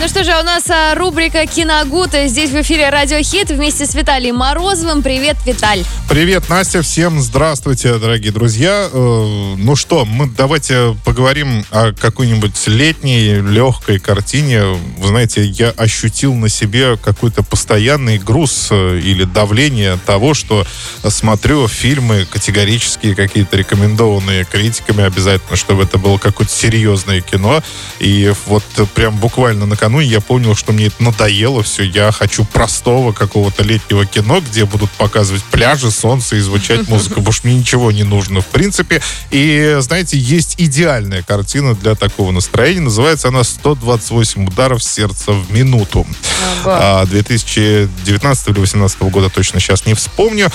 Ну что же, у нас а, рубрика «Киногуд». Здесь в эфире «Радио Хит» вместе с Виталием Морозовым. Привет, Виталь. Привет, Настя. Всем здравствуйте, дорогие друзья. Э, ну что, мы давайте поговорим о какой-нибудь летней легкой картине. Вы знаете, я ощутил на себе какой-то постоянный груз э, или давление того, что смотрю фильмы категорические, какие-то рекомендованные критиками обязательно, чтобы это было какое-то серьезное кино. И вот прям буквально накануне я понял, что мне это надоело все. Я хочу простого какого-то летнего кино, где будут показывать пляжи, солнце и звучать музыка. Потому что мне ничего не нужно, в принципе. И, знаете, есть идеальная картина для такого настроения. Называется она «128 ударов сердца в минуту». Ага. А, 2019 или 2018 года, точно сейчас не вспомню.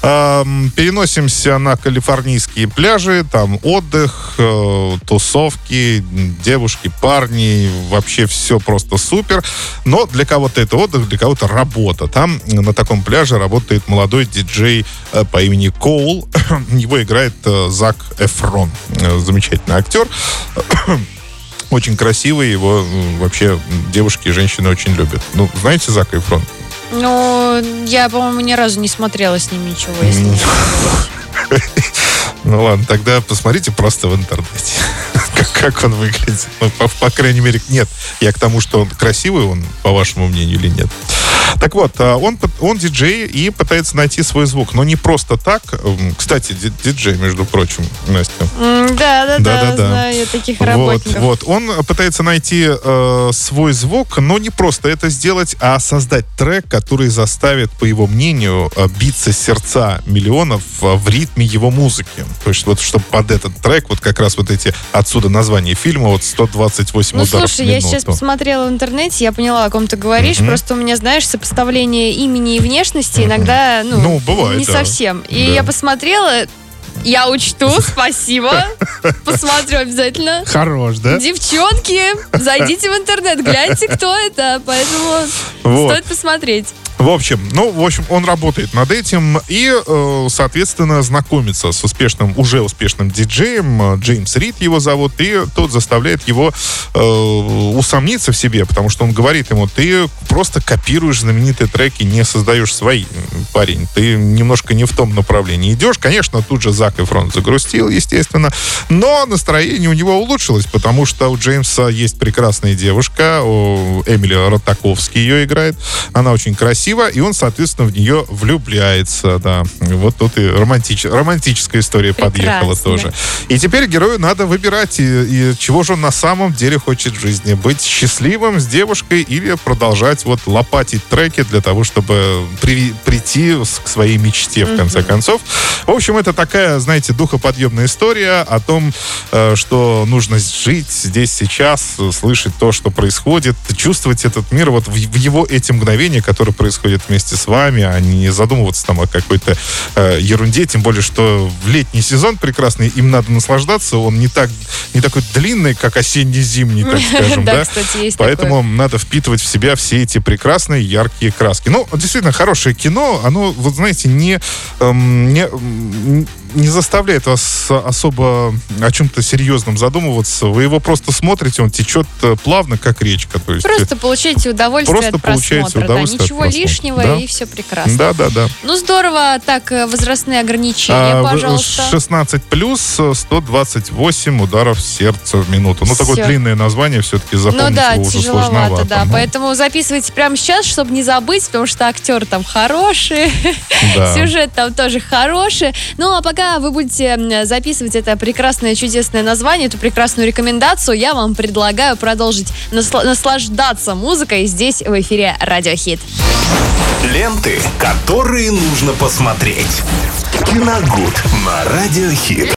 Переносимся на калифорнийские пляжи. Там отдых, э, тусовки, девушки, парни. Вообще все просто супер. Но для кого-то это отдых, для кого-то работа. Там на таком пляже работает молодой диджей э, по имени Коул. Его играет э, Зак Эфрон. Э, Замечательный актер. Очень красивый, его вообще девушки и женщины очень любят. Ну, знаете Зака Эфрон? Ну, я, по-моему, ни разу не смотрела с ним ничего, если не Ну ладно, тогда посмотрите просто в интернете, как, он выглядит. Ну, по, по крайней мере, нет. Я к тому, что он красивый, он, по вашему мнению, или нет. Так вот, а, он, он диджей и пытается найти свой звук. Но не просто так. Кстати, ди- диджей, между прочим, Настя. Да, да, да, знаю таких Вот, работников. вот. Он пытается найти э, свой звук, но не просто это сделать, а создать трек, который заставит, по его мнению, э, биться сердца миллионов э, в ритме его музыки. То есть вот, чтобы под этот трек, вот как раз вот эти, отсюда название фильма, вот 128 Ну, ударов слушай, в я минуту. сейчас посмотрела в интернете, я поняла, о ком ты говоришь. Просто у меня, знаешь, сопоставление имени и внешности иногда, ну, Ну, бывает, не да. совсем. И Да. я посмотрела, я учту, спасибо. Посмотрю обязательно. Хорош, да? Девчонки, зайдите в интернет, гляньте, кто это. Поэтому Вот. стоит посмотреть. В общем, ну, в общем, он работает над этим и, э, соответственно, знакомится с успешным, уже успешным диджеем. э, Джеймс Рид его зовут, и тот заставляет его э, усомниться в себе, потому что он говорит ему, ты просто копируешь знаменитые треки, не создаешь свои, парень. Ты немножко не в том направлении идешь. Конечно, тут же Зак Эфрон загрустил, естественно, но настроение у него улучшилось, потому что у Джеймса есть прекрасная девушка, у Эмили Ротаковский ее играет. Она очень красива, и он, соответственно, в нее влюбляется, да. Вот тут и романтич- романтическая история подъехала Прекрасно. тоже. И теперь герою надо выбирать, и, и чего же он на самом деле хочет в жизни. Быть счастливым с девушкой или продолжать вот лопатить треки для того, чтобы при- прийти к своей мечте, в конце концов. В общем, это такая, знаете, духоподъемная история о том, э, что нужно жить здесь, сейчас, слышать то, что происходит, чувствовать этот мир вот в, его эти мгновения, которые происходят вместе с вами, а не задумываться там о какой-то э, ерунде, тем более, что в летний сезон прекрасный, им надо наслаждаться, он не так, не такой длинный, как осенне-зимний, так скажем, Да, да? кстати, есть Поэтому надо впитывать в себя все эти прекрасные яркие краски. Ну, действительно, хорошее кино, оно, вот знаете, не, эм, не, не заставляет вас особо о чем-то серьезном задумываться. Вы его просто смотрите, он течет э, плавно, как речка. То есть, Просто получаете удовольствие Просто от получаете просмотра. удовольствие да, от ничего просмотра. лишнего, Да. и все прекрасно. да, да, да. Ну здорово, так, э, возрастные ограничения, А, пожалуйста. 16 плюс э, 128 ударов сердца в минуту. Ну, такое Всё. длинное название все-таки запомнить Ну да, его уже сложновато. да. Ну, Поэтому записывайте прямо сейчас, чтобы не забыть, потому что актер там хороший, да. сюжет там тоже хороший. Ну а пока вы будете записывать это прекрасное, чудесное название, эту прекрасную рекомендацию, я вам предлагаю продолжить насла- наслаждаться музыкой здесь в эфире Радиохит. Ленты, которые нужно посмотреть. Киногуд на Радиохит.